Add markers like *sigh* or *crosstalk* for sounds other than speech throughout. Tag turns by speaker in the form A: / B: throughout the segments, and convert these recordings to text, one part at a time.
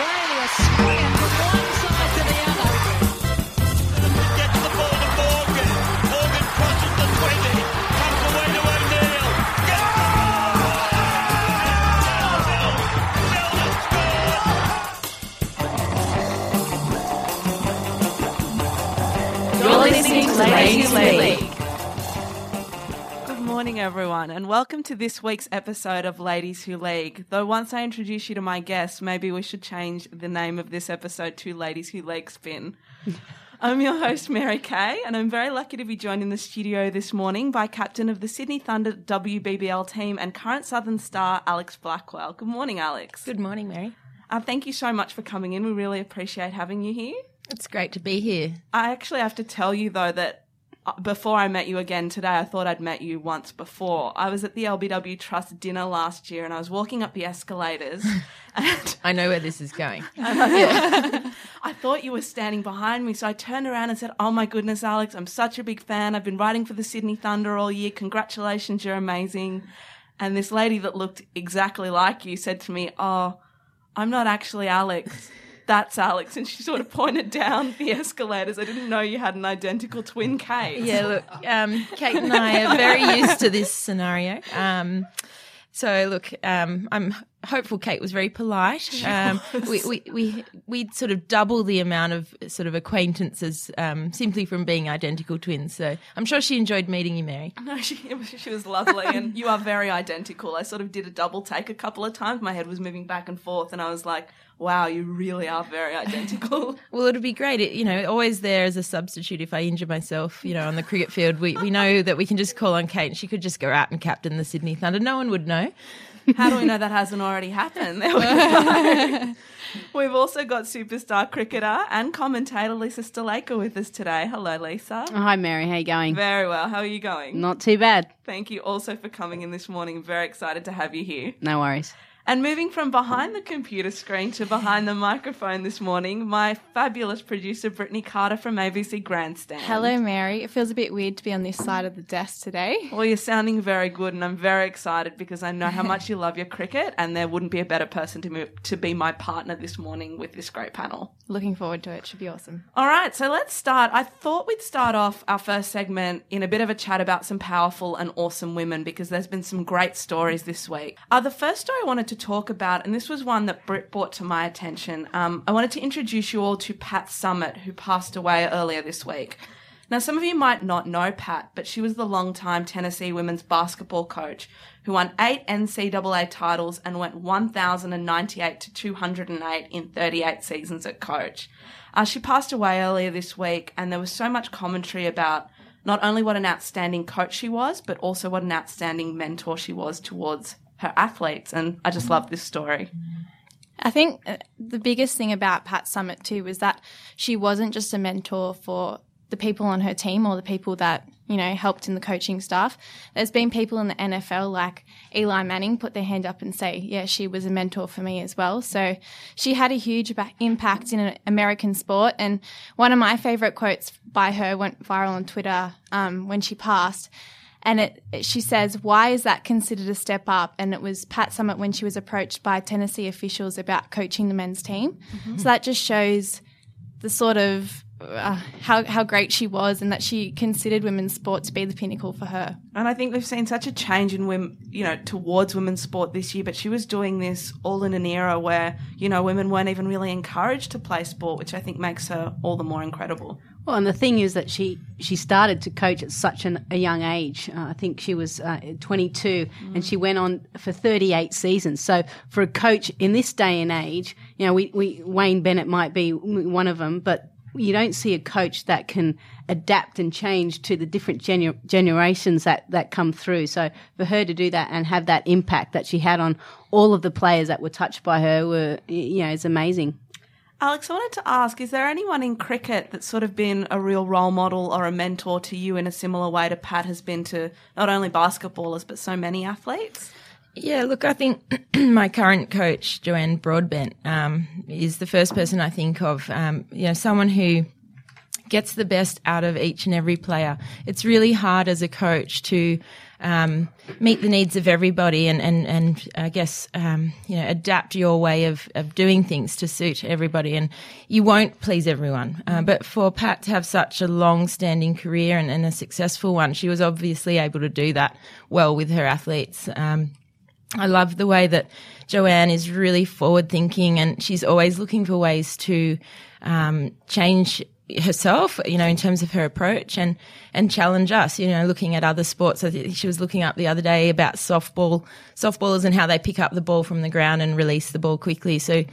A: Australia
B: morning, everyone, and welcome to this week's episode of Ladies Who League. Though once I introduce you to my guest, maybe we should change the name of this episode to Ladies Who League Spin. *laughs* I'm your host, Mary Kay, and I'm very lucky to be joined in the studio this morning by captain of the Sydney Thunder WBBL team and current Southern star, Alex Blackwell. Good morning, Alex.
C: Good morning, Mary.
B: Uh, thank you so much for coming in. We really appreciate having you here.
C: It's great to be here.
B: I actually have to tell you though that before I met you again today, I thought I'd met you once before. I was at the LBW Trust dinner last year and I was walking up the escalators and *laughs*
C: I know where this is going. *laughs*
B: I thought you were standing behind me. So I turned around and said, Oh my goodness, Alex, I'm such a big fan. I've been writing for the Sydney Thunder all year. Congratulations, you're amazing. And this lady that looked exactly like you said to me, Oh, I'm not actually Alex. That's Alex. And she sort of pointed down the escalators. I didn't know you had an identical twin Kate.
C: Yeah, look, um, Kate and I are very used to this scenario. Um, so look, um, I'm hopeful Kate was very polite. Um, we, we, we, we sort of double the amount of sort of acquaintances um, simply from being identical twins. So I'm sure she enjoyed meeting you, Mary.
B: No, she, was- *laughs* she was lovely, and you are very identical. I sort of did a double take a couple of times. My head was moving back and forth, and I was like, "Wow, you really are very identical." *laughs*
C: Well, it'd be great, it, you know, always there as a substitute if I injure myself, you know, on the cricket field. We, we know that we can just call on Kate and she could just go out and captain the Sydney Thunder. No one would know.
B: How do we know that hasn't already happened? There we go. *laughs* We've also got superstar cricketer and commentator Lisa Sthalekar with us today. Hello, Lisa.
D: Hi, Mary. How are you going?
B: Very well. How are you going?
D: Not too bad.
B: Thank you also for coming in this morning. Very excited to have you here.
D: No worries.
B: And moving from behind the computer screen to behind the microphone this morning, my fabulous producer Brittany Carter from ABC Grandstand.
E: Hello, Mary. It feels a bit weird to be on this side of the desk today.
B: Well, you're sounding very good, and I'm very excited because I know how much you love your cricket, and there wouldn't be a better person to move, to be my partner this morning with this great panel.
E: Looking forward to it. Should be awesome.
B: All right, so let's start. I thought we'd start off our first segment in a bit of a chat about some powerful and awesome women because there's been some great stories this week. Uh, the first story I wanted to talk about, and this was one that Britt brought to my attention, um, I wanted to introduce you all to Pat Summit, who passed away earlier this week. Now, some of you might not know Pat, but she was the longtime Tennessee women's basketball coach who won eight NCAA titles and went 1,098 to 208 in 38 seasons at coach. Uh, she passed away earlier this week, and there was so much commentary about not only what an outstanding coach she was, but also what an outstanding mentor she was towards her athletes. And I just love this story.
E: I think uh, the biggest thing about Pat Summit too was that she wasn't just a mentor for the people on her team or the people that you know helped in the coaching staff. There's been people in the NFL like Eli Manning put their hand up and say, "Yeah, she was a mentor for me as well." So she had a huge impact in American sport. And one of my favorite quotes by her went viral on Twitter um, when she passed. And it, she says, why is that considered a step up? And it was Pat Summit when she was approached by Tennessee officials about coaching the men's team. So that just shows the sort of uh, how, how great she was and that she considered women's sport to be the pinnacle for her.
B: And I think we've seen such a change in women, you know, towards women's sport this year. But she was doing this all in an era where, you know, women weren't even really encouraged to play sport, which I think makes her all the more incredible.
D: Well, and the thing is that she she started to coach at such an, a young age. Uh, I think she was uh, 22, and she went on for 38 seasons. So for a coach in this day and age, you know, we, we Wayne Bennett might be one of them, but you don't see a coach that can adapt and change to the different generations that, that come through. So for her to do that and have that impact that she had on all of the players that were touched by her were, you know, is amazing.
B: Alex, I wanted to ask, is there anyone in cricket that's sort of been a real role model or a mentor to you in a similar way to Pat has been to not only basketballers, but so many athletes?
C: Yeah, look, I think *clears throat* my current coach, Joanne Broadbent, um, is the first person I think of. Um, you know, someone who gets the best out of each and every player. It's really hard as a coach to um, meet the needs of everybody and, and, and I guess, um, you know, adapt your way of, of doing things to suit everybody. And you won't please everyone. Uh, but for Pat to have such a long standing career and, and a successful one, she was obviously able to do that well with her athletes. Um, I love the way that Joanne is really forward thinking and she's always looking for ways to um, change herself, you know, in terms of her approach and, and challenge us, you know, looking at other sports. I think she was looking up the other day about softball, softballers and how they pick up the ball from the ground and release the ball quickly. So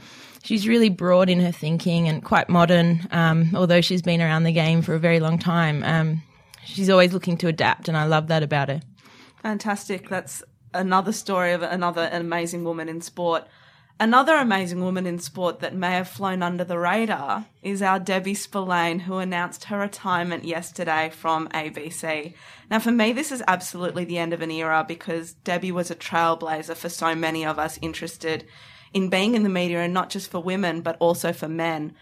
C: she's really broad in her thinking and quite modern, um, although she's been around the game for a very long time. Um, she's always looking to adapt and I love that about her.
B: Fantastic. That's another story of another amazing woman in sport. Another amazing woman in sport that may have flown under the radar is our Debbie Spillane, who announced her retirement yesterday from ABC. Now, for me, this is absolutely the end of an era because Debbie was a trailblazer for so many of us interested in being in the media and not just for women, but also for men.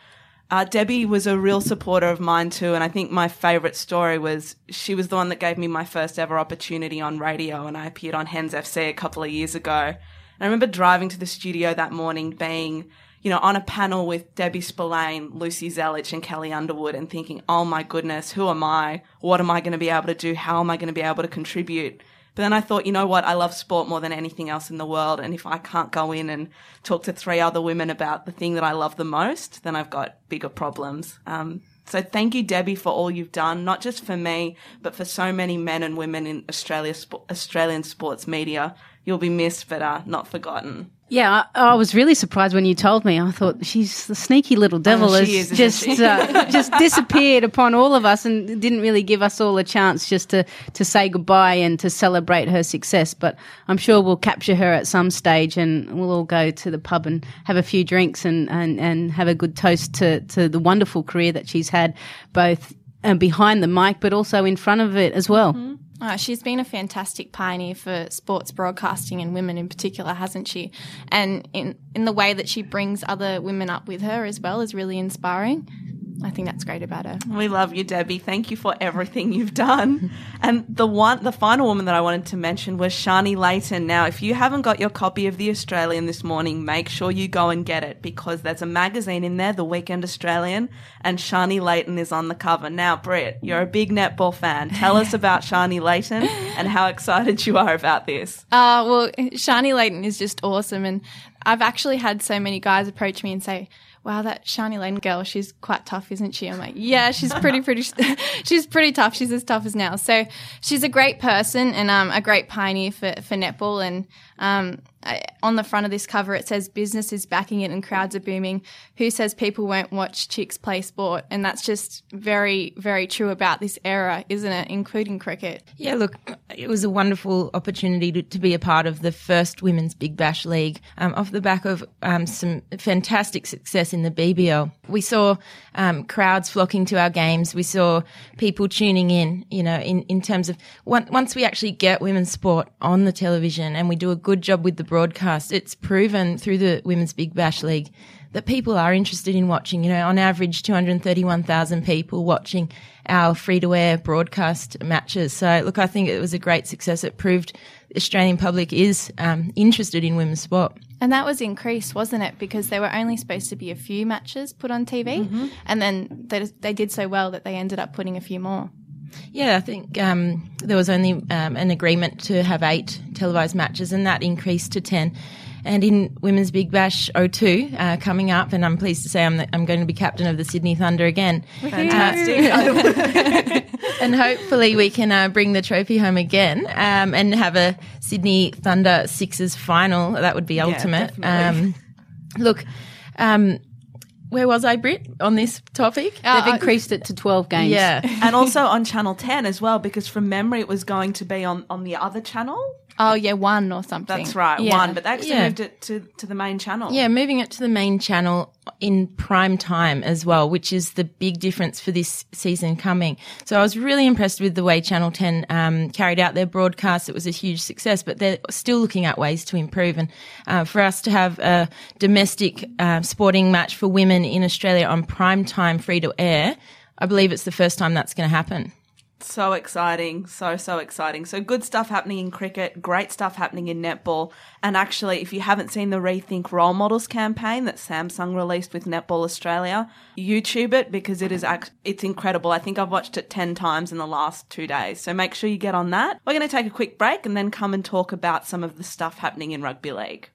B: Uh, Debbie was a real supporter of mine too, and I think my favourite story was she was the one that gave me my first ever opportunity on radio, and I appeared on Hens FC a couple of years ago. I remember driving to the studio that morning, being, you know, on a panel with Debbie Spillane, Lucy Zelic, and Kelly Underwood, and thinking, oh my goodness, who am I? What am I going to be able to do? How am I going to be able to contribute? But then I thought, you know what? I love sport more than anything else in the world. And if I can't go in and talk to three other women about the thing that I love the most, then I've got bigger problems. Um, so thank you, Debbie, for all you've done, not just for me, but for so many men and women in Australia, Australian sports media. You'll be missed, but uh, not forgotten.
D: Yeah, I, I, was really surprised when you told me. I thought she's the sneaky little devil
B: Oh,
D: has
B: she is,
D: just uh, *laughs* just disappeared upon all of us and didn't really give us all a chance just to to say goodbye and to celebrate her success. But I'm sure we'll capture her at some stage and we'll all go to the pub and have a few drinks and and, and have a good toast to to the wonderful career that she's had, both uh, behind the mic but also in front of it as well.
E: Uh, she's been a fantastic pioneer for sports broadcasting and women in particular, hasn't she? And in in the way that she brings other women up with her as well is really inspiring. I think that's great about her.
B: We love you, Debbie. Thank you for everything you've done. And the one, the final woman that I wanted to mention was Sharni Layton. Now, if you haven't got your copy of The Australian this morning, make sure you go and get it because there's a magazine in there, The Weekend Australian, and Sharni Layton is on the cover. Now, Britt, you're a big netball fan. Tell us about Sharni Layton and how excited you are about this.
E: Uh, well, Sharni Layton is just awesome. And I've actually had so many guys approach me and say, wow, that Sharni Layton girl, she's quite tough, isn't she? I'm like, yeah, she's pretty, pretty, *laughs* she's pretty tough. She's as tough as nails. So she's a great person and um, a great pioneer for, for netball. And um, on the front of this cover, it says business is backing it and crowds are booming. Who says people won't watch chicks play sport? And that's just very, very true about this era, isn't it? Including cricket.
C: Yeah, look, it was a wonderful opportunity to, to be a part of the first Women's Big Bash League um, off the back of um, some fantastic success in the BBL. We saw um, crowds flocking to our games. We saw people tuning in, you know, in, in terms of once we actually get women's sport on the television and we do a good job with the broadcast, it's proven through the Women's Big Bash League that people are interested in watching. You know, on average, 231,000 people watching our free to air broadcast matches. So, look, I think it was a great success. It proved the Australian public is um, interested in women's sport.
E: And that was increased, wasn't it? Because there were only supposed to be a few matches put on TV, and then they, they did so well that they ended up putting a few more.
C: Yeah, I think um, there was only um, an agreement to have eight televised matches, and that increased to 10. And in Women's Big Bash 02 uh, coming up, and I'm pleased to say I'm, the, I'm going to be captain of the Sydney Thunder again.
B: Fantastic. *laughs*
C: and hopefully we can uh, bring the trophy home again um, and have a Sydney Thunder Sixes final. That would be ultimate.
B: definitely.
C: um, look, um, where was I, Britt, on this topic?
D: Uh, They've increased it to 12 games.
C: yeah. *laughs*
B: and also on Channel 10 as well, because from memory it was going to be on, on the other channel.
E: Oh yeah, one or something.
B: That's right,
E: Yeah.
B: one. But they actually
C: Yeah.
B: moved it to, to the main channel.
C: Yeah, moving it to the main channel in prime time as well, which is the big difference for this season coming. So I was really impressed with the way Channel 10 um, carried out their broadcast. It was a huge success, but they're still looking at ways to improve. And uh, for us to have a domestic uh, sporting match for women in Australia on prime time free to air, I believe it's the first time that's going to happen.
B: So exciting. So, so exciting. So, good stuff happening in cricket, great stuff happening in netball. And actually, if you haven't seen the Rethink Role Models campaign that Samsung released with Netball Australia, YouTube it because it is act- it's incredible. I think I've watched it 10 times in the last two days. So, make sure you get on that. We're going to take a quick break and then come and talk about some of the stuff happening in rugby league.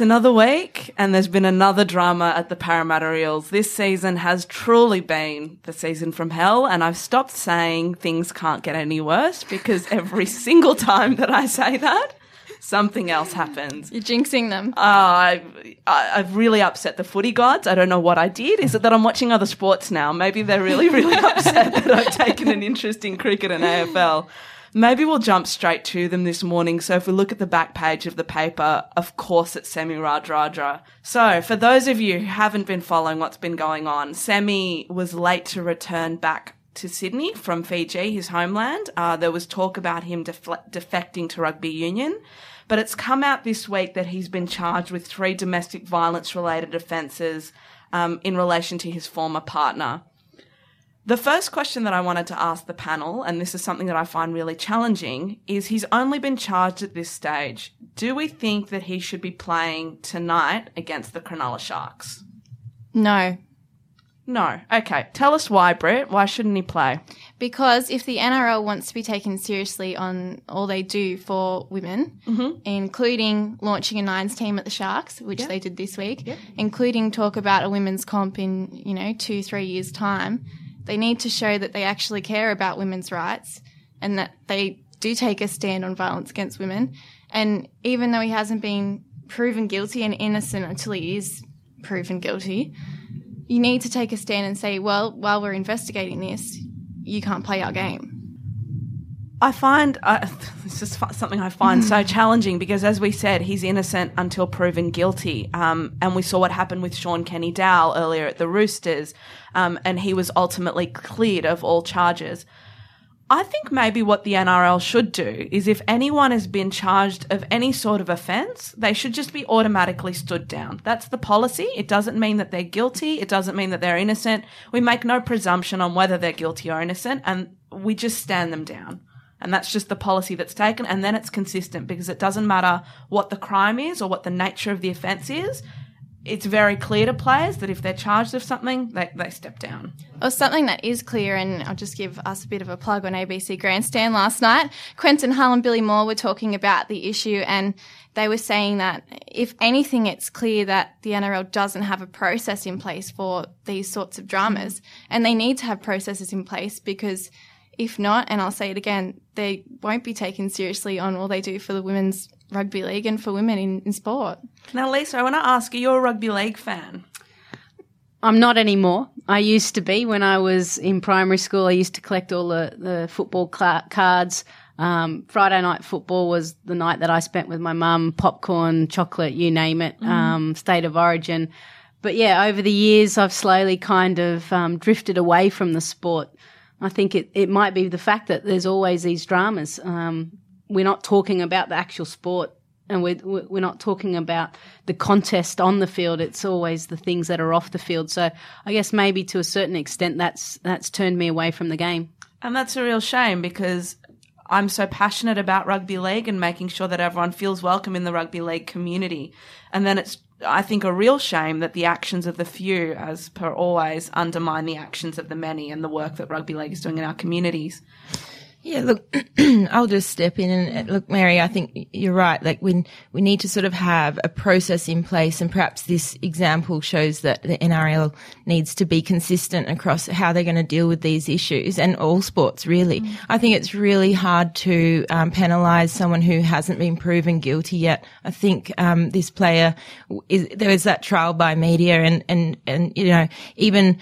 B: It's another week, and there's been another drama at the Parramatta Eels. This season has truly been the season from hell, and I've stopped saying things can't get any worse because every *laughs* single time that I say that, something else happens.
E: You're jinxing them.
B: Uh, I, I, I've really upset the footy gods. I don't know what I did. Is it that I'm watching other sports now? Maybe they're really, really *laughs* upset that I've taken an interest in cricket and AFL. Maybe we'll jump straight to them this morning. So if we look at the back page of the paper, of course it's Semi Radradra. So for those of you who haven't been following what's been going on, Semi was late to return back to Sydney from Fiji, his homeland. Uh, there was talk about him defecting to rugby union. But it's come out this week that he's been charged with three domestic violence related offences um, in relation to his former partner. The first question that I wanted to ask the panel, and this is something that I find really challenging, is he's only been charged at this stage. Do we think that he should be playing tonight against the Cronulla Sharks?
E: No.
B: No. Okay. Tell us why, Britt. Why shouldn't he play?
E: Because if the NRL wants to be taken seriously on all they do for women, mm-hmm. including launching a nines team at the Sharks, which they did this week, including talk about a women's comp in, you know, two, three years' time, they need to show that they actually care about women's rights and that they do take a stand on violence against women. And even though he hasn't been proven guilty and innocent until he is proven guilty, you need to take a stand and say, well, while we're investigating this, you can't play our game.
B: I find uh, *laughs* this is something I find so challenging because, as we said, he's innocent until proven guilty. Um, and we saw what happened with Shaun Kenny-Dowall earlier at the Roosters, um, and he was ultimately cleared of all charges. I think maybe what the NRL should do is if anyone has been charged of any sort of offence, they should just be automatically stood down. That's the policy. It doesn't mean that they're guilty. It doesn't mean that they're innocent. We make no presumption on whether they're guilty or innocent, and we just stand them down. And that's just the policy that's taken. And then it's consistent because it doesn't matter what the crime is or what the nature of the offence is. It's very clear to players that if they're charged of something, they, they step down.
E: Or something that is clear, and I'll just give us a bit of a plug on ABC Grandstand last night. Quentin Hull and Billy Moore were talking about the issue, and they were saying that if anything, it's clear that the NRL doesn't have a process in place for these sorts of dramas, and they need to have processes in place because if not, and I'll say it again, they won't be taken seriously on all they do for the women's rugby league and for women in, in sport.
B: Now, Lisa, I want to ask you, you're a rugby league fan.
D: I'm not anymore. I used to be when I was in primary school. I used to collect all the, the football cla- cards. Um, Friday night football was the night that I spent with my mum, popcorn, chocolate, you name it, um, state of origin. But yeah, over the years, I've slowly kind of um, drifted away from the sport. I think it, it might be the fact that there's always these dramas. Um, we're not talking about the actual sport and we're, we're not talking about the contest on the field. It's always the things that are off the field. So I guess maybe to a certain extent that's, that's turned me away from the game.
B: And that's a real shame because I'm so passionate about rugby league and making sure that everyone feels welcome in the rugby league community. And then it's, I think, a real shame that the actions of the few, as per always, undermine the actions of the many and the work that rugby league is doing in our communities.
C: Yeah, look, *clears throat* I'll just step in and look, Mary, I think you're right. Like we, we need to sort of have a process in place and perhaps this example shows that the NRL needs to be consistent across how they're going to deal with these issues and all sports really. I think it's really hard to um, penalise someone who hasn't been proven guilty yet. I think um, this player, is, there was that trial by media and, and, and, you know, even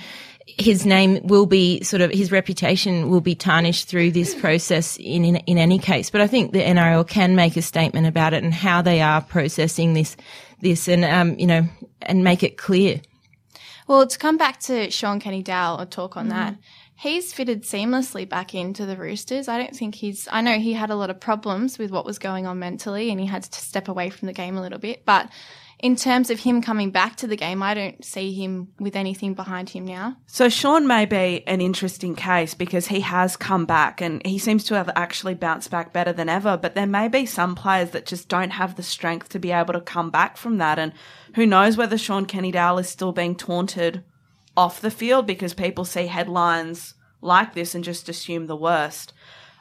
C: his name will be sort of his reputation will be tarnished through this process in, in in any case. But I think the NRL can make a statement about it and how they are processing this this and um you know and make it clear.
E: Well, to come back to Shaun Kenny-Dowall or talk on that, he's fitted seamlessly back into the Roosters. I don't think he's, I know he had a lot of problems with what was going on mentally and he had to step away from the game a little bit, but in terms of him coming back to the game, I don't see him with anything behind him now.
B: So Shaun may be an interesting case because he has come back and he seems to have actually bounced back better than ever. But there may be some players that just don't have the strength to be able to come back from that. And who knows whether Shaun Kenny-Dowall is still being taunted off the field because people see headlines like this and just assume the worst.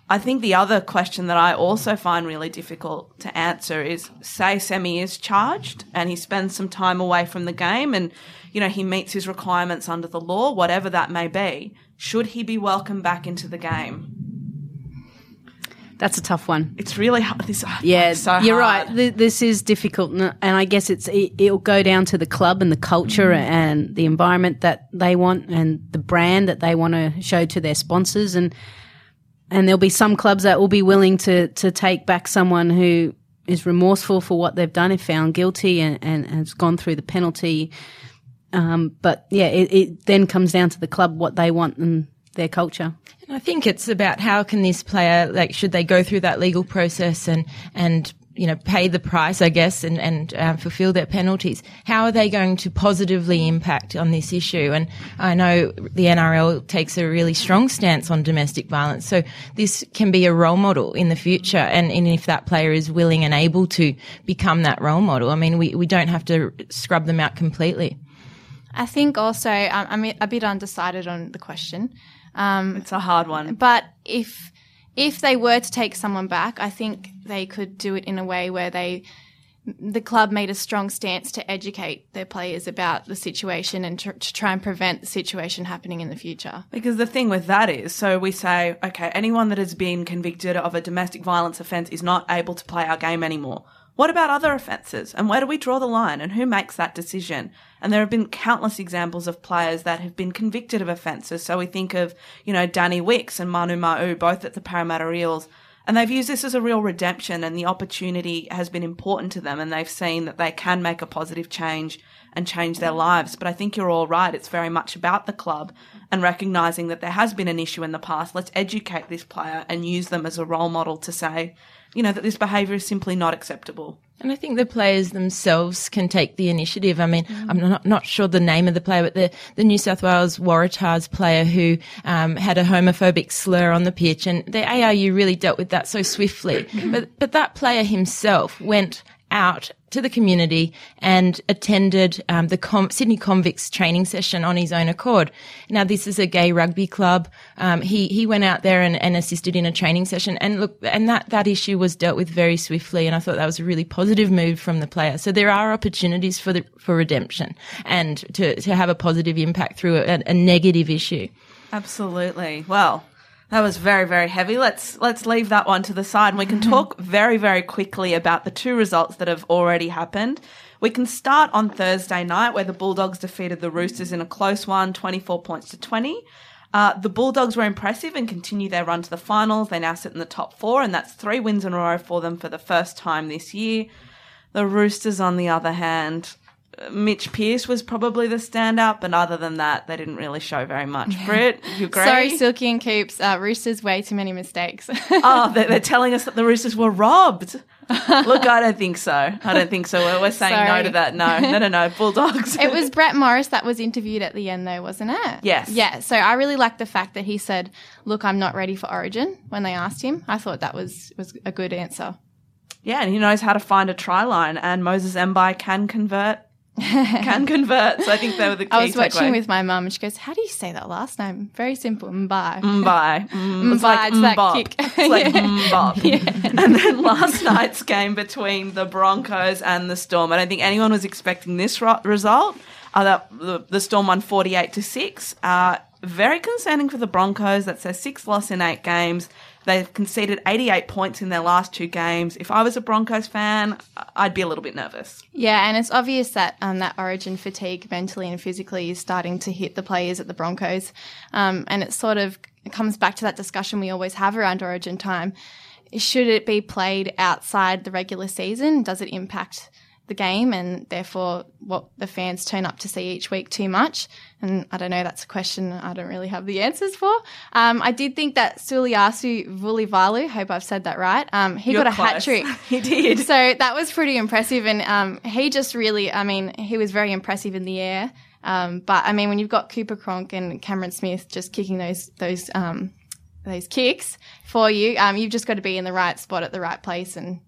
B: I think the other question that I also find really difficult to answer is say Semi is charged and he spends some time away from the game and, you know, he meets his requirements under the law, whatever that may be. Should he be welcomed back into the game?
D: That's a tough one.
B: It's really hard. This,
D: Yeah,
B: it's so
D: you're
B: hard.
D: right. This is difficult, and I guess it's it, it'll go down to the club and the culture
B: Mm.
D: and the environment that they want and the brand that they want to show to their sponsors, and and there'll be some clubs that will be willing to to take back someone who is remorseful for what they've done if found guilty and, and has gone through the penalty. Um, but yeah, it, it then comes down to the club what they want and their culture.
C: And I think it's about how can this player, like, should they go through that legal process and, and, you know, pay the price, I guess, and, and um, fulfill their penalties? How are they going to positively impact on this issue? And I know the NRL takes a really strong stance on domestic violence. So this can be a role model in the future. And, and if that player is willing and able to become that role model, I mean, we, we don't have to scrub them out completely.
E: I think also um, I'm a bit undecided on the question.
B: It's a hard one.
E: But if if they were to take someone back, I think they could do it in a way where they the club made a strong stance to educate their players about the situation and to, to try and prevent the situation happening in the future.
B: Because the thing with that is, so we say, okay, anyone that has been convicted of a domestic violence offence is not able to play our game anymore. What about other offences? And where do we draw the line? And who makes that decision? And there have been countless examples of players that have been convicted of offences. So we think of, you know, Danny Wicks and Manu Ma'u, both at the Parramatta Eels. And they've used this as a real redemption and the opportunity has been important to them and they've seen that they can make a positive change and change their lives. But I think you're all right. It's very much about the club and recognizing that there has been an issue in the past. Let's educate this player and use them as a role model to say, you know, that this behavior is simply not acceptable.
C: And I think the players themselves can take the initiative. I mean, I'm not, not sure the name of the player, but the, the New South Wales Waratahs player who um, had a homophobic slur on the pitch, and the ARU really dealt with that so swiftly. *clears throat* but but that player himself went out to the community and attended um, the Com- Sydney Convicts training session on his own accord. Now, this is a gay rugby club. Um, he he went out there and, and assisted in a training session, and look, and that that issue was dealt with very swiftly. And I thought that was a really positive move from the player. So there are opportunities for the for redemption and to to have a positive impact through a, a negative issue.
B: Absolutely. Well, that was very, very heavy. Let's let's leave that one to the side and we can talk very, very quickly about the two results that have already happened. We can start on Thursday night where the Bulldogs defeated the Roosters in a close one, 24 points to 20. Uh, the Bulldogs were impressive and continue their run to the finals. They now sit in the top four, and that's three wins in a row for them for the first time this year. The Roosters, on the other hand, Mitch Pearce was probably the standout, but other than that, they didn't really show very much. Britt, you agree?
E: Sorry, Silky and Coops. Uh, Roosters, way too many mistakes. *laughs*
B: oh, they're, they're telling us that the Roosters were robbed. Look, I don't think so. I don't think so. We're, we're saying no to that. No, no, no, no. Bulldogs.
E: it was Brett Morris that was interviewed at the end, though, wasn't it?
B: Yes.
E: Yeah. So I really liked the fact that he said, "Look, I'm not ready for Origin." When they asked him, I thought that was was a good answer.
B: yeah, and he knows how to find a try line, and Moses Mbye can convert. Can convert. So I think they were the *laughs* key
E: I was watching
B: takeaway.
E: with my mum, and she goes, "How do you say that last name? Very simple, Mbye."
B: Mbye. *laughs* Mm, it's like
E: it's that
B: mbop.
E: kick.
B: It's like *laughs* mbop. And then last night's game between the Broncos and the Storm. I don't think anyone was expecting this ro- result. Uh, the, the Storm won 48 to 6. Uh, very concerning for the Broncos. That's their sixth loss in eight games. They've conceded 88 points in their last two games. If I was a Broncos fan, I'd be a little bit nervous.
E: Yeah, and it's obvious that um, that origin fatigue mentally and physically is starting to hit the players at the Broncos. Um, and it sort of comes back to that discussion we always have around origin time. Should it be played outside the regular season? Does it impact the game and therefore what the fans turn up to see each week too much. And I don't know, that's a question I don't really have the answers for. Um, I did think that Suliasi Vunivalu, hope I've said that right, um, he
B: You're
E: got a hat trick. *laughs*
B: He did.
E: So that was pretty impressive. And um, he just really, I mean, he was very impressive in the air. Um, but I mean, when you've got Cooper Cronk and Cameron Smith just kicking those, those, um, those kicks for you, um, you've just got to be in the right spot at the right place and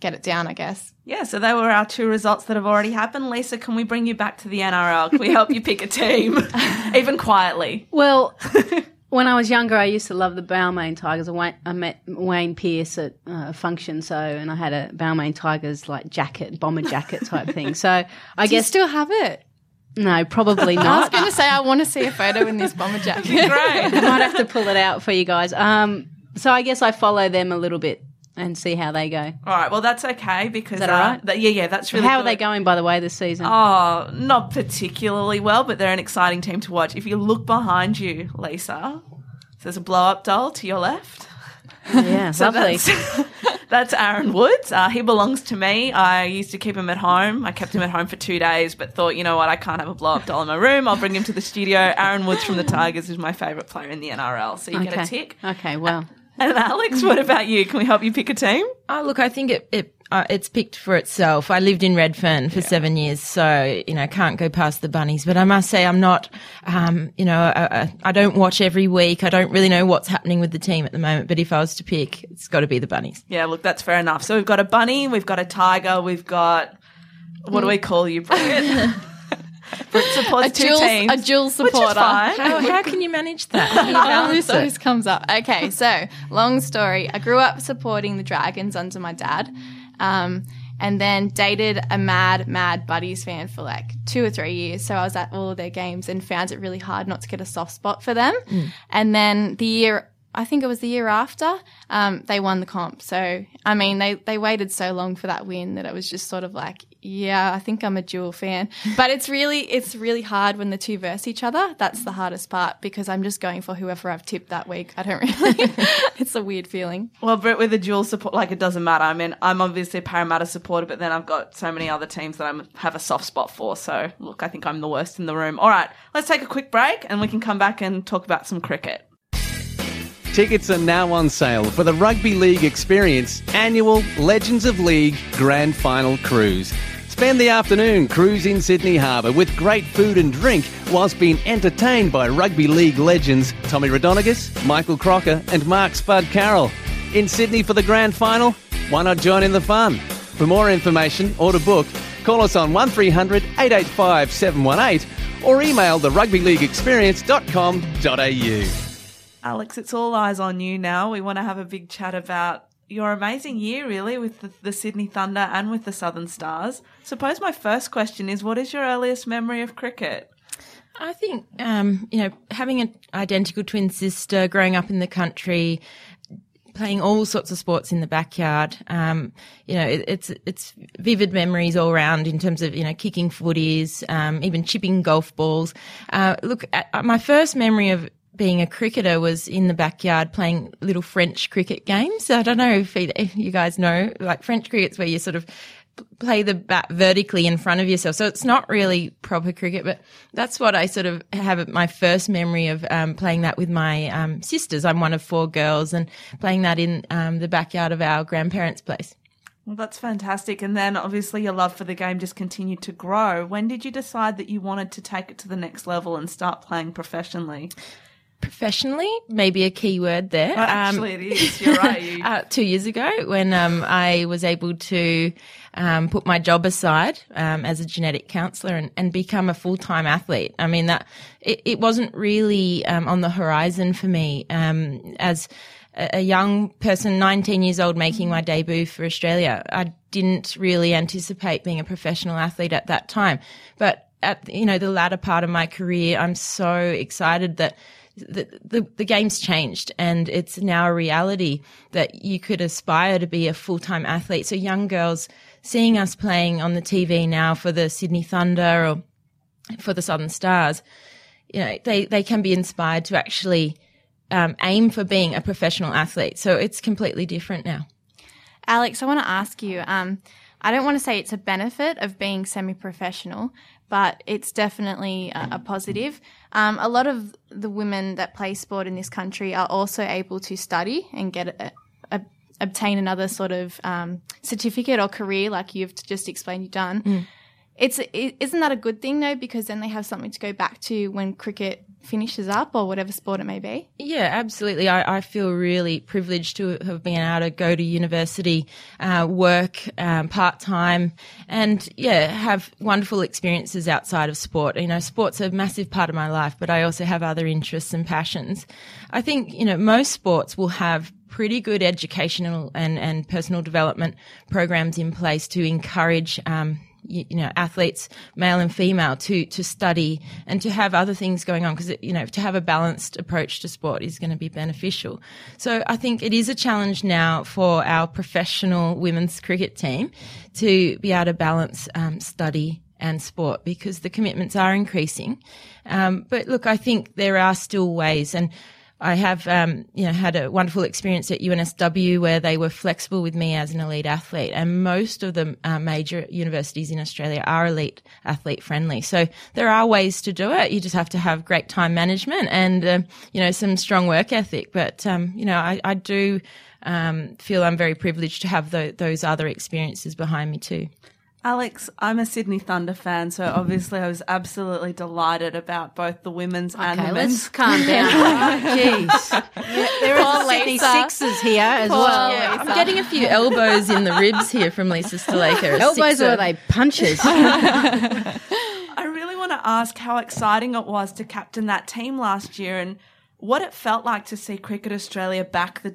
E: get it down, I guess.
B: Yeah, so they were our two results that have already happened. Lisa, can we bring you back to the NRL? Can we help you pick a team, *laughs* even quietly?
D: Well, *laughs* when I was younger, I used to love the Balmain Tigers. I, met Wayne Pearce at uh, a function, so and I had a Balmain Tigers like jacket, bomber jacket type *laughs* thing. So I
E: Do you
D: guess
E: still have it?
D: no, probably not.
E: I was going to say I want to see a photo in this bomber jacket.
B: Great.
D: I might have to pull it out for you guys. Um, so I guess I follow them a little bit and see how they go.
B: All right, well, that's okay because.
D: that
B: uh,
D: right?
B: that- yeah, yeah, that's really
D: how are
B: good.
D: they going, by the way, this season?
B: Oh, not particularly well, but they're an exciting team to watch. If you look behind you, Lisa, there's a blow up doll to your left.
D: yeah, *laughs* lovely.
B: That's, *laughs* that's Aaron Woods. Uh, he belongs to me. I used to keep him at home. I kept him at home for two days, but thought, you know what, I can't have a blow up doll in my room. I'll bring him to the studio. Aaron Woods from the Tigers is my favourite player in the NRL. So you get a tick.
D: Okay, well,
B: And Alex, what about you? Can we help you pick a team?
C: Oh, look, I think it, it uh, it's picked for itself. I lived in Redfern for seven years, so you know can't go past the bunnies. But I must say, I'm not, um, you know, I, I, I don't watch every week. I don't really know what's happening with the team at the moment. But if I was to pick, it's got to be the bunnies.
B: Yeah, look, that's fair enough. So we've got a bunny, we've got a tiger, we've got what do we call you, Bridget? *laughs* *laughs* Bridget supports
E: A
B: two
E: dual,
B: teams.
E: a dual
B: which is
E: supporter.
B: fine.
C: How, *laughs* how can you manage that? How do you balance
E: this
C: it?
E: always comes up. Okay, so long story. I grew up supporting the Dragons under my dad, um, and then dated a mad, mad Buddies fan for like two or three years. So I was at all of their games and found it really hard not to get a soft spot for them. And then the year. I think it was the year after, um, they won the comp. So, I mean, they, they waited so long for that win that it was just sort of like, yeah, I think I'm a dual fan. But it's really, it's really hard when the two verse each other. That's the hardest part because I'm just going for whoever I've tipped that week. I don't really, *laughs* it's a weird feeling.
B: Well, Brit, with a dual support, like it doesn't matter. I mean, I'm obviously a Parramatta supporter, but then I've got so many other teams that I have a soft spot for. So, look, I think I'm the worst in the room. All right, let's take a quick break and we can come back and talk about some cricket.
F: Tickets are now on sale for the Rugby League Experience annual Legends of League Grand Final Cruise. Spend the afternoon cruising Sydney Harbour with great food and drink whilst being entertained by Rugby League legends Tommy Raudonikis, Michael Crocker and Mark Spud Carroll. In Sydney for the Grand Final? Why not join in the fun? For more information or to book, call us on 1300 885 718 or email the rugbyleagueexperience.com.au.
B: Alex, it's all eyes on you now. We want to have a big chat about your amazing year, really, with the, the Sydney Thunder and with the Southern Stars. Suppose my first question is what is your earliest memory of cricket?
C: I think, um, you know, having an identical twin sister, growing up in the country, playing all sorts of sports in the backyard, um, you know, it, it's it's vivid memories all around in terms of you know kicking footies, um, even chipping golf balls. Uh, look, at, at my first memory of being a cricketer was in the backyard playing little French cricket games. I don't know if, you guys know, like French cricket's where you sort of play the bat vertically in front of yourself. So it's not really proper cricket, but that's what I sort of have my first memory of um, playing that with my um, sisters. I'm one of four girls and playing that in um, the backyard of our grandparents' place.
B: Well, that's fantastic. And then obviously your love for the game just continued to grow. When did you decide that you wanted to take it to the next level and start playing professionally?
C: Professionally, maybe a key word there.
B: Well, actually, it is. You're *laughs* right. You-
C: uh, two years ago when um, I was able to um, put my job aside um, as a genetic counselor and, and become a full time athlete. I mean that it, it wasn't really um, on the horizon for me um, as a, a young person, 19 years old, making my debut for Australia. I didn't really anticipate being a professional athlete at that time, but at you know the latter part of my career, I'm so excited that the, the, game's changed and it's now a reality that you could aspire to be a full-time athlete. So young girls seeing us playing on the TV now for the Sydney Thunder or for the Southern Stars, you know, they, they can be inspired to actually um, aim for being a professional athlete. So it's completely different now.
E: Alex, I want to ask you. Um, I don't want to say it's a benefit of being semi-professional, but it's definitely a, a positive. Um, a lot of the women that play sport in this country are also able to study and get a, a, obtain another sort of um, certificate or career, like you've just explained you've done. It's is isn't that a good thing though? Because then they have something to go back to when cricket finishes up or whatever sport it may be.
C: Yeah, absolutely. I, I feel really privileged to have been able to go to university, uh, work um, part time, and yeah, have wonderful experiences outside of sport. You know, sport's a massive part of my life, but I also have other interests and passions. I think you know most sports will have pretty good educational and, and personal development programs in place to encourage um, you, know athletes male and female to to study and to have other things going on because you know to have a balanced approach to sport is going to be beneficial. So i think it is a challenge now for our professional women's cricket team to be able to balance um, study and sport because the commitments are increasing. Um, but look i think there are still ways and I have, um, you know, had a wonderful experience at UNSW where they were flexible with me as an elite athlete, and most of the uh, major universities in Australia are elite athlete friendly. So there are ways to do it. You just have to have great time management and, uh, you know, some strong work ethic. But, um, you know, I, I do um, feel I'm very privileged to have tho- those other experiences behind me too.
B: Alex, I'm a Sydney Thunder fan, so obviously I was absolutely delighted about both the women's and
D: Okay,
B: the
D: let's
B: men's.
D: calm down. *laughs* Jeez. There are
E: Poor
D: Sydney
E: Lisa.
D: Sixers here as well.
C: Yeah, I'm getting a few elbows in the ribs here from Lisa Sthalekar.
D: Elbows or are they punches?
B: I really want to ask how exciting it was to captain that team last year and what it felt like to see Cricket Australia back the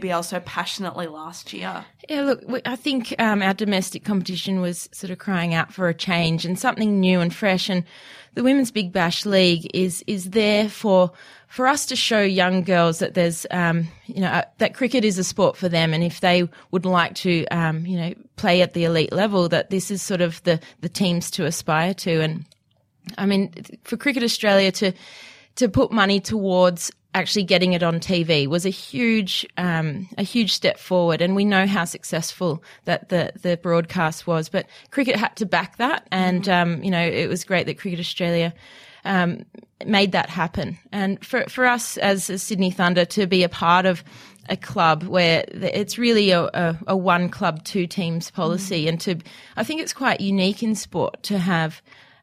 B: WBBL so passionately last year.
C: Yeah, look, I think um, our domestic competition was sort of crying out for a change and something new and fresh. And the Women's Big Bash League is is there for for us to show young girls that there's um, you know uh, that cricket is a sport for them, and if they would like to um, you know play at the elite level, that this is sort of the the teams to aspire to. And I mean, for Cricket Australia to to put money towards actually getting it on TV was a huge um, a huge step forward, and we know how successful that the the broadcast was. But cricket had to back that, and um, you know it was great that Cricket Australia. Um, made that happen, and for for us as a Sydney Thunder to be a part of a club where it's really a, a, a one club two teams policy, and to I think it's quite unique in sport to have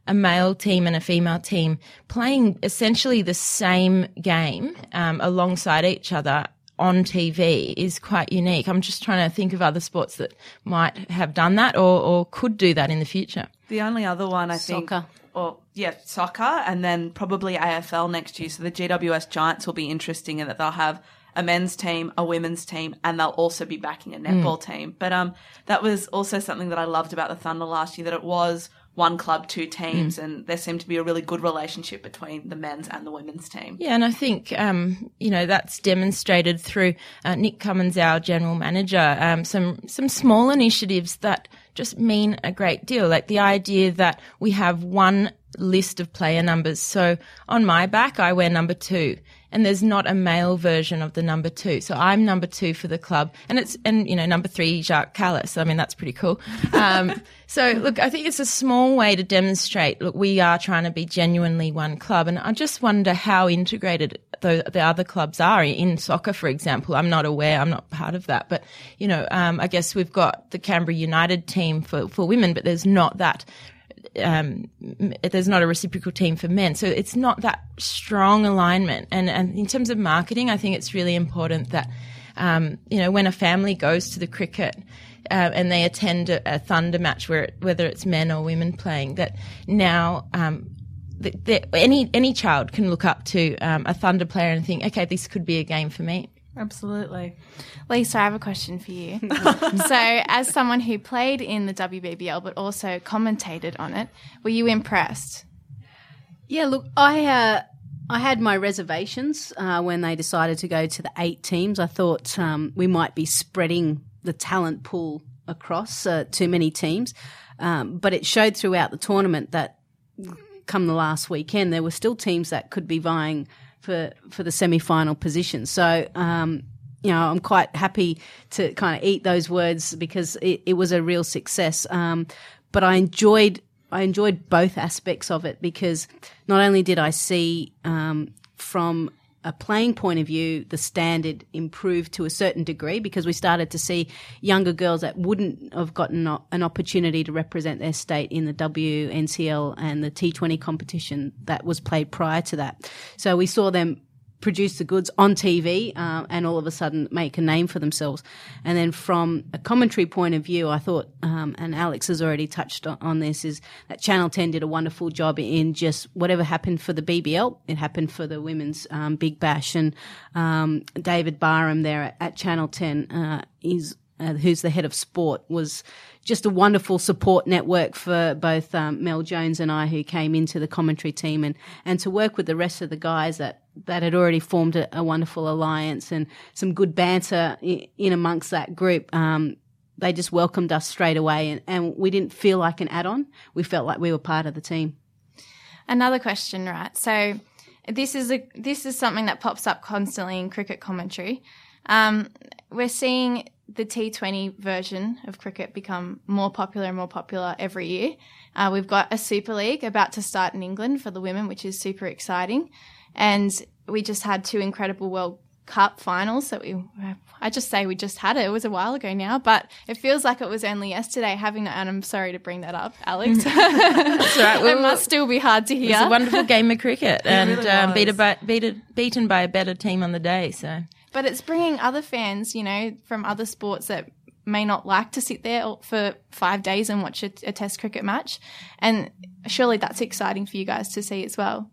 C: a male team and a female team playing essentially the same game um, alongside each other on TV is quite unique. I'm just trying to think of other sports that might have done that or, or could do that in the future.
B: The only other one I think,
D: Soccer.
B: or yeah, soccer, and then probably AFL next year. So the GWS Giants will be interesting in that they'll have a men's team, a women's team, and they'll also be backing a netball team. But um, that was also something that I loved about the Thunder last year that it was one club, two teams, and there seemed to be a really good relationship between the men's and the women's team.
C: Yeah, and I think um, you know that's demonstrated through uh, Nick Cummins, our general manager. Um, some some small initiatives that just mean a great deal, like the idea that we have one list of player numbers. So on my back, I wear number two, and there's not a male version of the number two. So I'm number two for the club, and it's and you know number three, Jacques Kallis. I mean that's pretty cool. Um, *laughs* so look, I think it's a small way to demonstrate. Look, we are trying to be genuinely one club, and I just wonder how integrated the, the other clubs are in soccer, for example. I'm not aware. I'm not part of that, but you know, um, I guess we've got the Canberra United team for for women, but there's not that um, there's not a reciprocal team for men. So it's not that strong alignment. And, and in terms of marketing, I think it's really important that, um, you know, when a family goes to the cricket, uh, and they attend a, a Thunder match, where whether it's men or women playing, that now um, th- th- any any child can look up to um, a Thunder player and think, okay, this could be a game for me.
B: Absolutely.
E: Lisa, I have a question for you. *laughs* so, as someone who played in the WBBL but also commentated on it, were you impressed?
D: Yeah, look, I uh, I had my reservations uh, when they decided to go to the eight teams. I thought um, we might be spreading the talent pool across uh, too many teams, um, but it showed throughout the tournament that come the last weekend there were still teams that could be vying for for the semi final position. So. Um, you know, I'm quite happy to kind of eat those words because it, it was a real success. Um, but I enjoyed I enjoyed both aspects of it because not only did I see um, from a playing point of view, the standard improved to a certain degree because we started to see younger girls that wouldn't have gotten an opportunity to represent their state in the WNCL and the T20 competition that was played prior to that. So we saw them produce the goods on TV um, and all of a sudden make a name for themselves. And then from a commentary point of view, I thought, um, and Alex has already touched on, on this, is that Channel 10 did a wonderful job in just whatever happened for the BBL, it happened for the women's um, Big Bash. And um, David Barham there at, at Channel 10 uh, is uh, who's the head of sport, was just a wonderful support network for both um, Mel Jones and I, who came into the commentary team, and and to work with the rest of the guys that that had already formed a, a wonderful alliance and some good banter in, in amongst that group. Um, they just welcomed us straight away, and, and we didn't feel like an add-on. We felt like we were part of the team.
E: Another question, right? So this is a this is something that pops up constantly in cricket commentary. Um, we're seeing the T20 version of cricket become more popular and more popular every year. Uh, we've got a Super League about to start in England for the women, which is super exciting. And we just had two incredible World Cup finals that we, I just say we just had it. It was a while ago now, but it feels like it was only yesterday having that. And I'm sorry to bring that up, Alex. *laughs*
C: That's right. *laughs*
E: it must still be hard to
C: It
E: hear.
C: was a wonderful game of cricket and
B: really
C: um, beat a, beat a, beaten by a better team on the day. So
E: But it's bringing other fans, you know, from other sports that may not like to sit there for five days and watch a, a test cricket match. And surely that's exciting for you guys to see as well.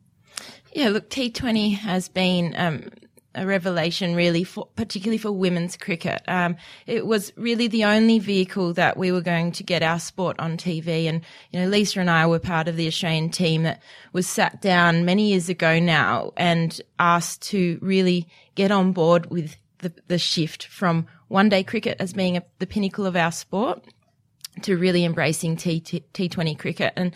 C: Yeah, look, T20 has been um, a revelation, really, for, particularly for women's cricket. Um, it was really the only vehicle that we were going to get our sport on TV. And, you know, Lisa and I were part of the Australian team that was sat down many years ago now and asked to really get on board with the, the shift from one day cricket as being a, the pinnacle of our sport to really embracing T, T, T20 cricket. And,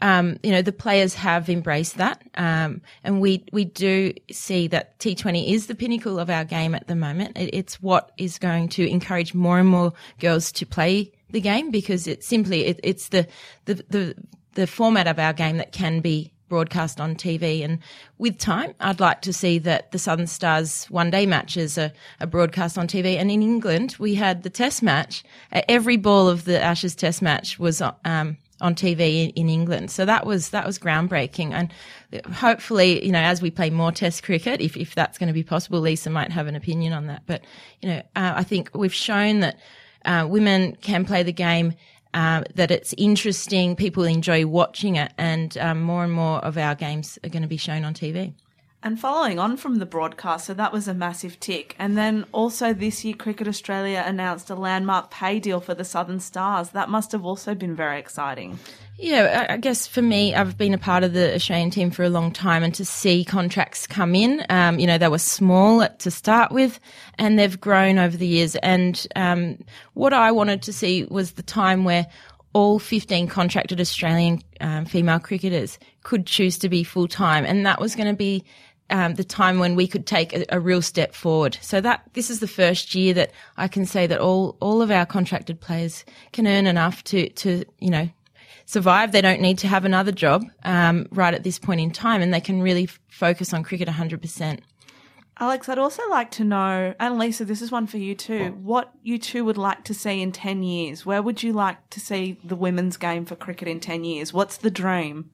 C: um, you know, the players have embraced that. Um, and we, we do see that T20 is the pinnacle of our game at the moment. It, it's what is going to encourage more and more girls to play the game because it's simply, it, it's the, the, the, the format of our game that can be broadcast on TV. And with time, I'd like to see that the Southern Stars one day matches are, are broadcast on TV. And in England, we had the test match. Uh, Every ball of the Ashes test match was um, on TV in, in England. So that was, that was groundbreaking. And hopefully, you know, as we play more test cricket, if, if that's going to be possible, Lisa might have an opinion on that. But, you know, uh, I think we've shown that uh, women can play the game uh, that it's interesting, people enjoy watching it, and um, more and more of our games are going to be shown on TV.
B: And following on from the broadcast, so that was a massive tick. And then also this year, Cricket Australia announced a landmark pay deal for the Southern Stars. That must have also been very exciting.
C: Yeah, I guess for me, I've been a part of the Australian team for a long time, and to see contracts come in, um, you know, they were small to start with, and they've grown over the years. And um, what I wanted to see was the time where all 15 contracted Australian um, female cricketers could choose to be full time, and that was going to be um, the time when we could take a, a real step forward. So that this is the first year that I can say that all all of our contracted players can earn enough to to you know survive. They don't need to have another job um, right at this point in time, and they can really f- focus on cricket 100%.
B: Alex, I'd also like to know, and Lisa, this is one for you too, what you two would like to see in 10 years. Where would you like to see the women's game for cricket in 10 years? What's the dream?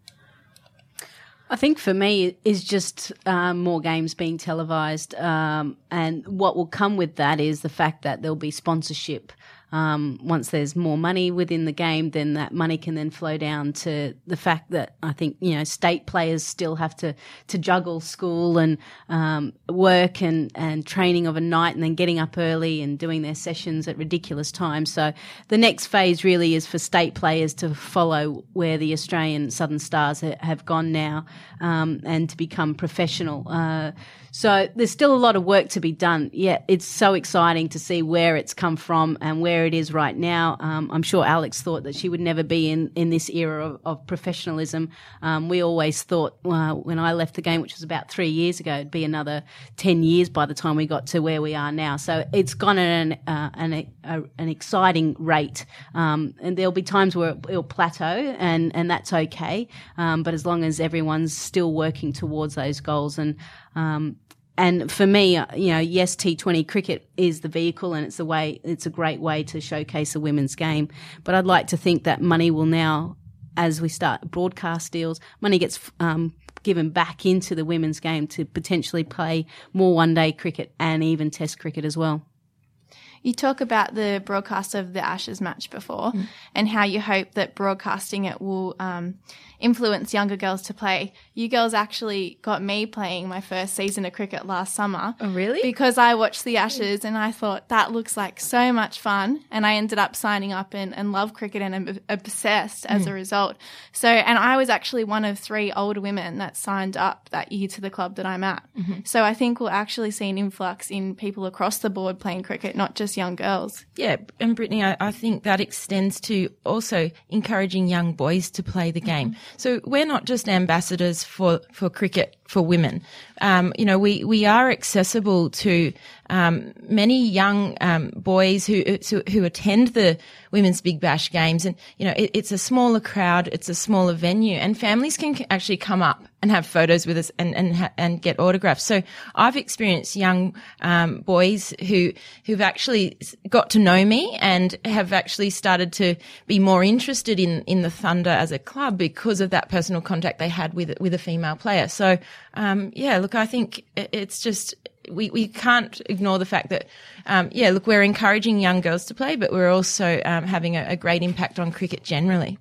D: I think for me is just um, more games being televised, um, and what will come with that is the fact that there'll be sponsorship. Um, once there's more money within the game, then that money can then flow down to the fact that I think you know state players still have to to juggle school and um, work and and training of a night, and then getting up early and doing their sessions at ridiculous times. So the next phase really is for state players to follow where the Australian Southern Stars ha- have gone now, um, and to become professional. Uh, So there's still a lot of work to be done. Yeah, it's so exciting to see where it's come from and where it is right now. Um, I'm sure Alex thought that she would never be in, in this era of, of professionalism. Um, we always thought uh, when I left the game, which was about three years ago, it'd be another 10 years by the time we got to where we are now. So it's gone at an, uh, an, a, an exciting rate. Um, and there'll be times where it'll plateau and, and that's okay. Um, but as long as everyone's still working towards those goals and, um, and for me, uh, you know, yes, T20 cricket is the vehicle and it's a way, it's a great way to showcase a women's game. But I'd like to think that money will now, as we start broadcast deals, money gets, um, given back into the women's game to potentially play more one day cricket and even test cricket as well.
E: You talk about the broadcast of the Ashes match before mm. and how you hope that broadcasting it will um, influence younger girls to play. You girls actually got me playing my first season of cricket last summer.
C: Oh, really?
E: Because I watched the Ashes and I thought that looks like so much fun. And I ended up signing up and, and love cricket and am obsessed as mm. a result. So, and I was actually one of three older women that signed up that year to the club that I'm at. Mm-hmm. So I think we'll actually see an influx in people across the board playing cricket, not just young girls.
C: Yeah, and Brittany, I, I think that extends to also encouraging young boys to play the game. So we're not just ambassadors for, for cricket for women. Um, you know, we, we are accessible to um, many young um, boys who, who who attend the women's Big Bash games, and you know, it, it's a smaller crowd, it's a smaller venue, and families can actually come up and have photos with us and and and get autographs. So I've experienced young um, boys who who've actually got to know me and have actually started to be more interested in in the Thunder as a club because of that personal contact they had with with a female player. So um, yeah, look, I think it's just we, we can't ignore the fact that, um, yeah, look, we're encouraging young girls to play, but we're also um, having a, a great impact on cricket generally.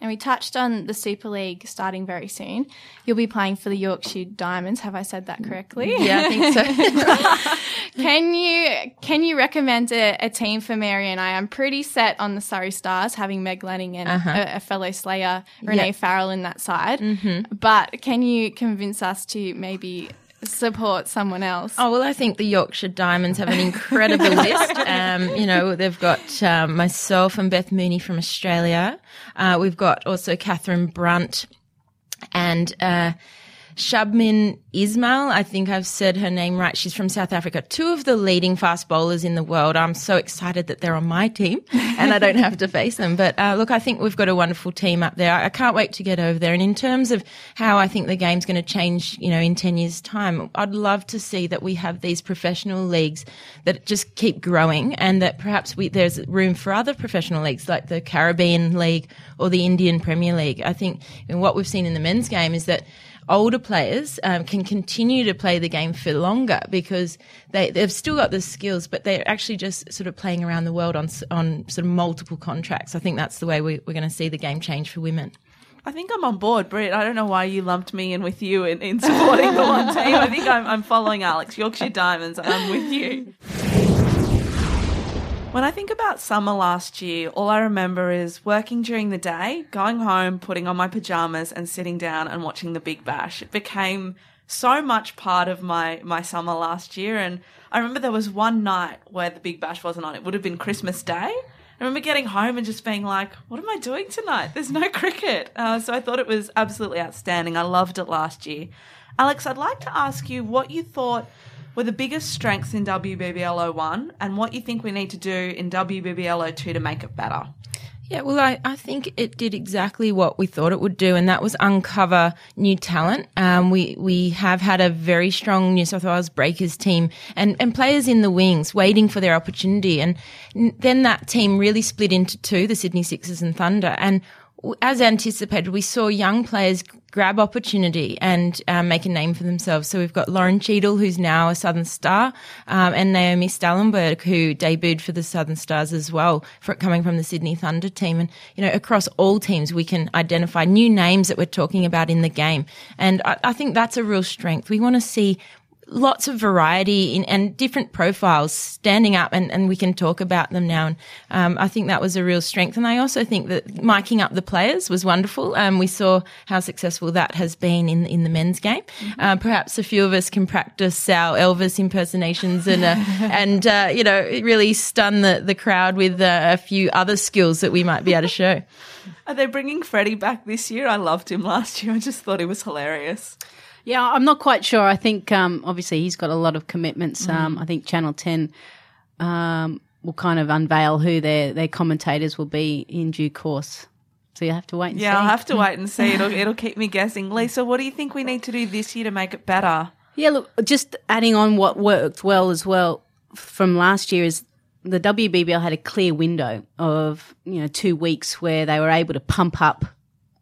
E: And we touched on the Super League starting very soon. You'll be playing for the Yorkshire Diamonds. Have I said that correctly?
C: Yeah, I think so. *laughs*
E: can you can you recommend a, a team for Mary and I? I'm pretty set on the Surrey Stars, having Meg Lanning and uh-huh. a, a fellow Slayer Renee
C: Yeah.
E: Farrell in that side. Mm-hmm. But can you convince us to maybe support someone else?
C: Oh well, I think the Yorkshire Diamonds have an incredible *laughs* list. Um, you know, they've got um, myself and Beth Mooney from Australia. Uh, we've got also Catherine Brunt and uh, Shabnim Ismail. I think I've said her name right. She's from South Africa. Two of the leading fast bowlers in the world. I'm so excited that they're on my team *laughs* and I don't have to face them. But uh, look, I think we've got a wonderful team up there. I can't wait to get over there. And in terms of how I think the game's going to change, you know, in 10 years time, I'd love to see that we have these professional leagues that just keep growing and that perhaps we, there's room for other professional leagues like the Caribbean League or the Indian Premier League. I think what we've seen in the men's game is that older players um, can continue to play the game for longer because they, they've still got the skills, but they're actually just sort of playing around the world on, on sort of multiple contracts. I think that's the way we, we're going to see the game change for women.
B: I think I'm on board, Britt. I don't know why you lumped me in with you in, in supporting the one team. I think I'm, I'm following Alex. Yorkshire Diamonds, I'm with you. When I think about summer last year, all I remember is working during the day, going home, putting on my pajamas, and sitting down and watching the Big Bash. It became so much part of my, my summer last year. And I remember there was one night where the Big Bash wasn't on. It would have been Christmas Day. I remember getting home and just being like, what am I doing tonight? There's no *laughs* cricket. Uh, so I thought it was absolutely outstanding. I loved it last year. Alex, I'd like to ask you what you thought were the biggest strengths in WBBL 01 and what you think we need to do in WBBL 02 to make it better.
C: Yeah, well, I, I think it did exactly what we thought it would do, and that was uncover new talent. Um, we we have had a very strong New South Wales Breakers team and, and players in the wings waiting for their opportunity, and then that team really split into two: the Sydney Sixers and Thunder. And as anticipated, we saw young players grab opportunity and um, make a name for themselves. So we've got Lauren Cheadle, who's now a Southern Star, um, and Naomi Stalenberg, who debuted for the Southern Stars as well, for, coming from the Sydney Thunder team. And you know, across all teams, we can identify new names that we're talking about in the game, and I, I think that's a real strength. We want to see lots of variety in, and different profiles standing up, and, and we can talk about them now. And um, I think that was a real strength. And I also think that miking up the players was wonderful. Um, we saw how successful that has been in in the men's game. Uh, perhaps a few of us can practice our Elvis impersonations and uh, *laughs* and uh, you know really stun the the crowd with uh, a few other skills that we might be able to show.
B: Are they bringing Freddie back this year? I loved him last year. I just thought he was hilarious.
D: Yeah, I'm not quite sure. I think um, obviously he's got a lot of commitments. Um, I think Channel 10 um, will kind of unveil who their, their commentators will be in due course. So you have to wait and
B: Yeah,
D: see.
B: I'll have to wait and see. It'll, *laughs* it'll keep me guessing. Lisa, what do you think we need to do this year to make it better?
D: Yeah, look, just adding on what worked well as well from last year is the WBBL had a clear window of you know two weeks where they were able to pump up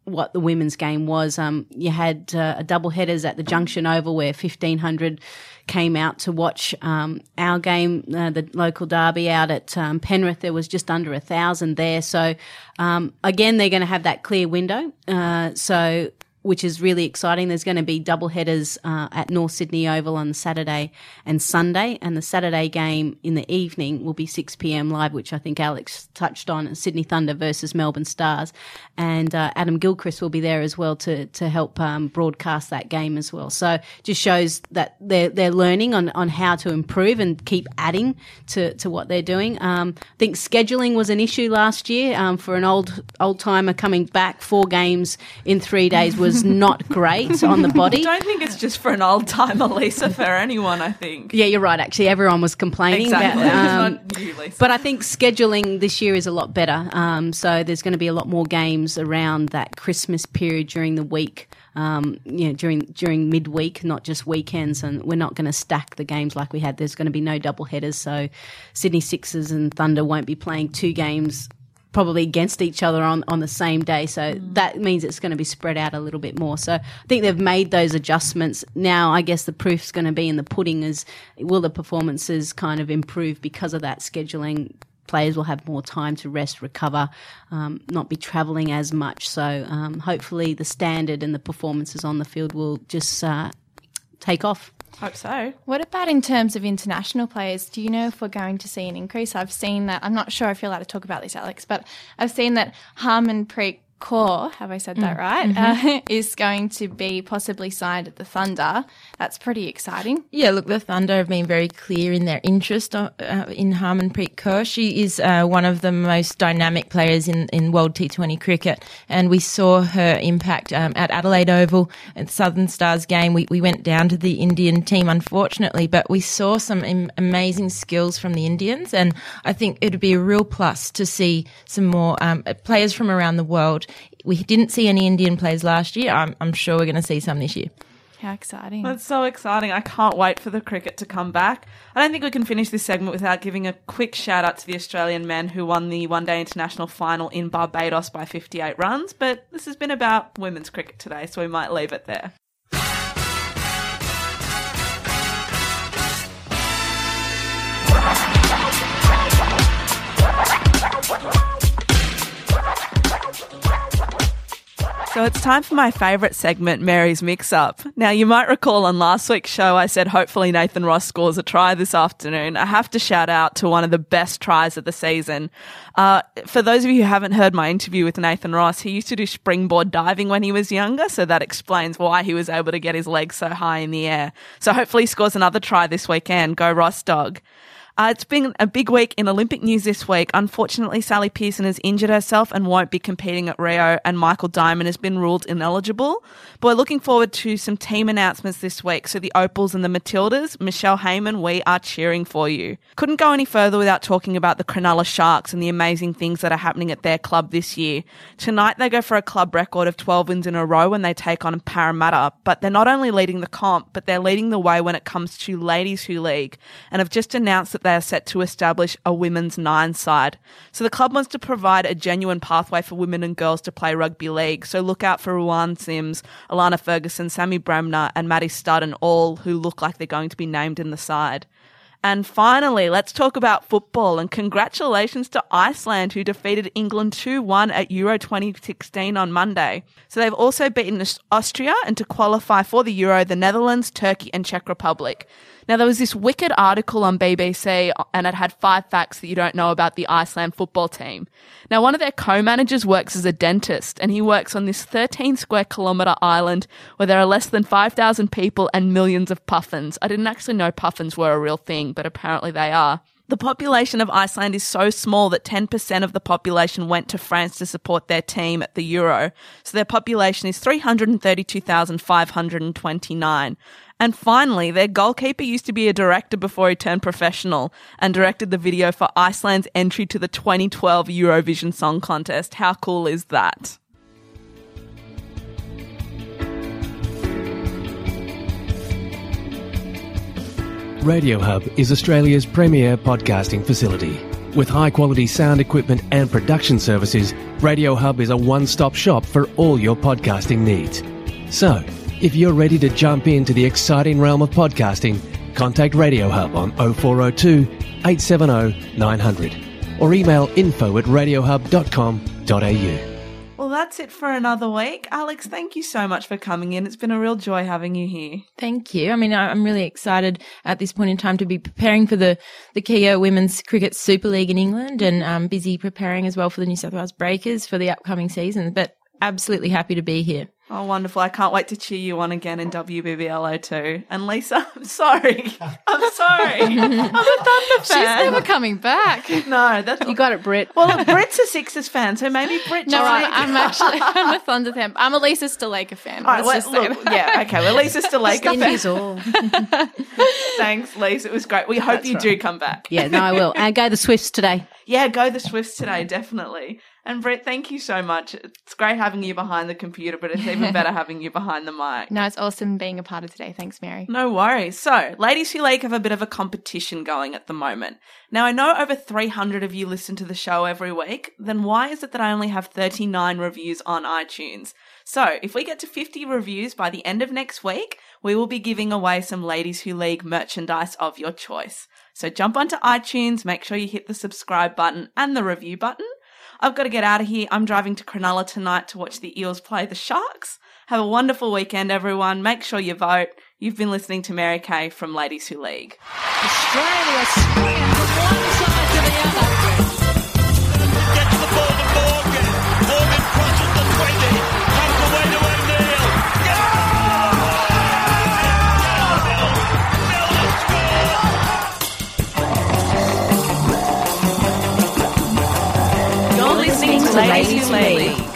D: what the women's game was. Um, you had uh, a double headers at the Junction Oval where fifteen hundred came out to watch um, our game, uh, the local derby out at um, Penrith. There was just under a thousand there. So um, again, they're going to have that clear window. Uh, so which is really exciting. There's going to be double headers uh, at North Sydney Oval on Saturday and Sunday, and the Saturday game in the evening will be 6 p.m. live, which I think Alex touched on. Sydney Thunder versus Melbourne Stars, and uh, Adam Gilchrist will be there as well to to help um, broadcast that game as well. So just shows that they're they're learning on on how to improve and keep adding to to what they're doing. Um, I think scheduling was an issue last year um, for an old old timer coming back four games in three days was not great on the body. *laughs*
B: I don't think it's just for an old timer, Lisa, for anyone, I think.
D: Yeah, you're right. Actually, everyone was complaining.
B: Exactly.
D: About, um,
B: you,
D: but I think scheduling this year is a lot better. Um, so there's going to be a lot more games around that Christmas period during the week. Um, you know, during during midweek, not just weekends, and we're not going to stack the games like we had. There's going to be no double headers, so Sydney Sixers and Thunder won't be playing two games probably against each other on, on the same day. So that means it's going to be spread out a little bit more. So I think they've made those adjustments. Now, I guess the proof's going to be in the pudding is will the performances kind of improve because of that scheduling? Players will have more time to rest, recover, um, not be travelling as much. So um, hopefully the standard and the performances on the field will just uh, take off.
B: Hope so.
E: What about in terms of international players? Do you know if we're going to see an increase? I've seen that. I'm not sure if you're allowed to talk about this, Alex, but I've seen that Harmanpreet Kaur, have I said that right, uh, *laughs* is going to be possibly signed at the Thunder. That's pretty exciting.
C: Yeah, look, the Thunder have been very clear in their interest uh, uh, in Harmanpreet Kaur. She is uh, one of the most dynamic players in, in World T20 cricket, and we saw her impact um, at Adelaide Oval at Southern Stars game. We, we went down to the Indian team, unfortunately, but we saw some am- amazing skills from the Indians, and I think it would be a real plus to see some more um, players from around the world. We didn't see any Indian plays last year. I'm, I'm sure we're going to see some this year.
E: How exciting.
B: That's so exciting. I can't wait for the cricket to come back. I don't think we can finish this segment without giving a quick shout out to the Australian men who won the one day international final in Barbados by 58 runs. But this has been about women's cricket today, so we might leave it there. So it's time for my favourite segment, Mary's Mix Up. Now, you might recall on last week's show, I said hopefully Nathan Ross scores a try this afternoon. I have to shout out to one of the best tries of the season. Uh, for those of you who haven't heard my interview with Nathan Ross, he used to do springboard diving when he was younger, so that explains why he was able to get his legs so high in the air. So hopefully he scores another try this weekend. Go Ross Dog. Uh, it's been a big week in Olympic news this week. Unfortunately, Sally Pearson has injured herself and won't be competing at Rio, and Michael Diamond has been ruled ineligible. But we're looking forward to some team announcements this week. So the Opals and the Matildas, Michelle Heyman, we are cheering for you. Couldn't go any further without talking about the Cronulla Sharks and the amazing things that are happening at their club this year. Tonight they go for a club record of 12 wins in a row when they take on Parramatta, but they're not only leading the comp, but they're leading the way when it comes to Ladies Who League, and have just announced that they are set to establish a women's nine side. So the club wants to provide a genuine pathway for women and girls to play rugby league. So look out for Ruan Sims, Alana Ferguson, Sammy Bremner, and Maddie Studd, and all who look like they're going to be named in the side. And finally, let's talk about football and congratulations to Iceland who defeated England 2-1 at Euro 2016 on Monday. So they've also beaten Austria and to qualify for the Euro, the Netherlands, Turkey and Czech Republic. Now there was this wicked article on BBC and it had five facts that you don't know about the Iceland football team. Now one of their co-managers works as a dentist and he works on this 13 square kilometre island where there are less than 5,000 people and millions of puffins. I didn't actually know puffins were a real thing, but apparently they are. The population of Iceland is so small that 10% of the population went to France to support their team at the Euro. So their population is 332,529. And finally, their goalkeeper used to be a director before he turned professional and directed the video for Iceland's entry to the 2012 Eurovision Song Contest. How cool is that?
F: Radio Hub is Australia's premier podcasting facility. With high quality sound equipment and production services, Radio Hub is a one stop shop for all your podcasting needs. So, if you're ready to jump into the exciting realm of podcasting, contact Radio Hub on 0402 870 900 or email info at radiohub.com.au.
B: Well, that's it for another week. Alex, thank you so much for coming in. It's been a real joy having you here.
C: Thank you. I mean, I'm really excited at this point in time to be preparing for the, the Kia Women's Cricket Super League in England and um, busy preparing as well for the New South Wales Breakers for the upcoming season. But absolutely happy to be here.
B: Oh, wonderful. I can't wait to cheer you on again in WBBL02. And Lisa, *laughs* I'm sorry. I'm sorry. *laughs* I'm a Thunder fan.
E: She's
B: fan.
E: never coming back. *laughs*
B: no, that's
D: You got it, Britt.
B: Well, look, Britt's a Sixers fan, so maybe Britt
E: No, I,
B: needs-
E: I'm actually I'm a Thunder fan. I'm a Lisa Sthalekar fan.
B: All right,
E: Let's
B: well,
E: just
B: look, yeah, okay. Well, Lisa's still like
D: Skin is all.
B: Thanks, Lisa. It was great. We hope you do come back.
D: Yeah, no, I will. And go the Swifts today.
B: Yeah, go the Swifts today, definitely. And Brett, thank you so much. It's great having you behind the computer, but it's even better *laughs* having you behind the mic.
E: No, it's awesome being a part of today. Thanks, Mary.
B: No worries. So, Ladies Who League have a bit of a competition going at the moment. Now, I know over 300 of you listen to the show every week. Then why is it that I only have 39 reviews on iTunes? So, if we get to 50 reviews by the end of next week, we will be giving away some Ladies Who League merchandise of your choice. So, jump onto iTunes, make sure you hit the subscribe button and the review button. I've got to get out of here. I'm driving to Cronulla tonight to watch the Eels play the Sharks. Have a wonderful weekend, everyone. Make sure you vote. You've been listening to Mary Kay from Ladies Who League.
A: Australia swinging from one side
B: Ladies Who League.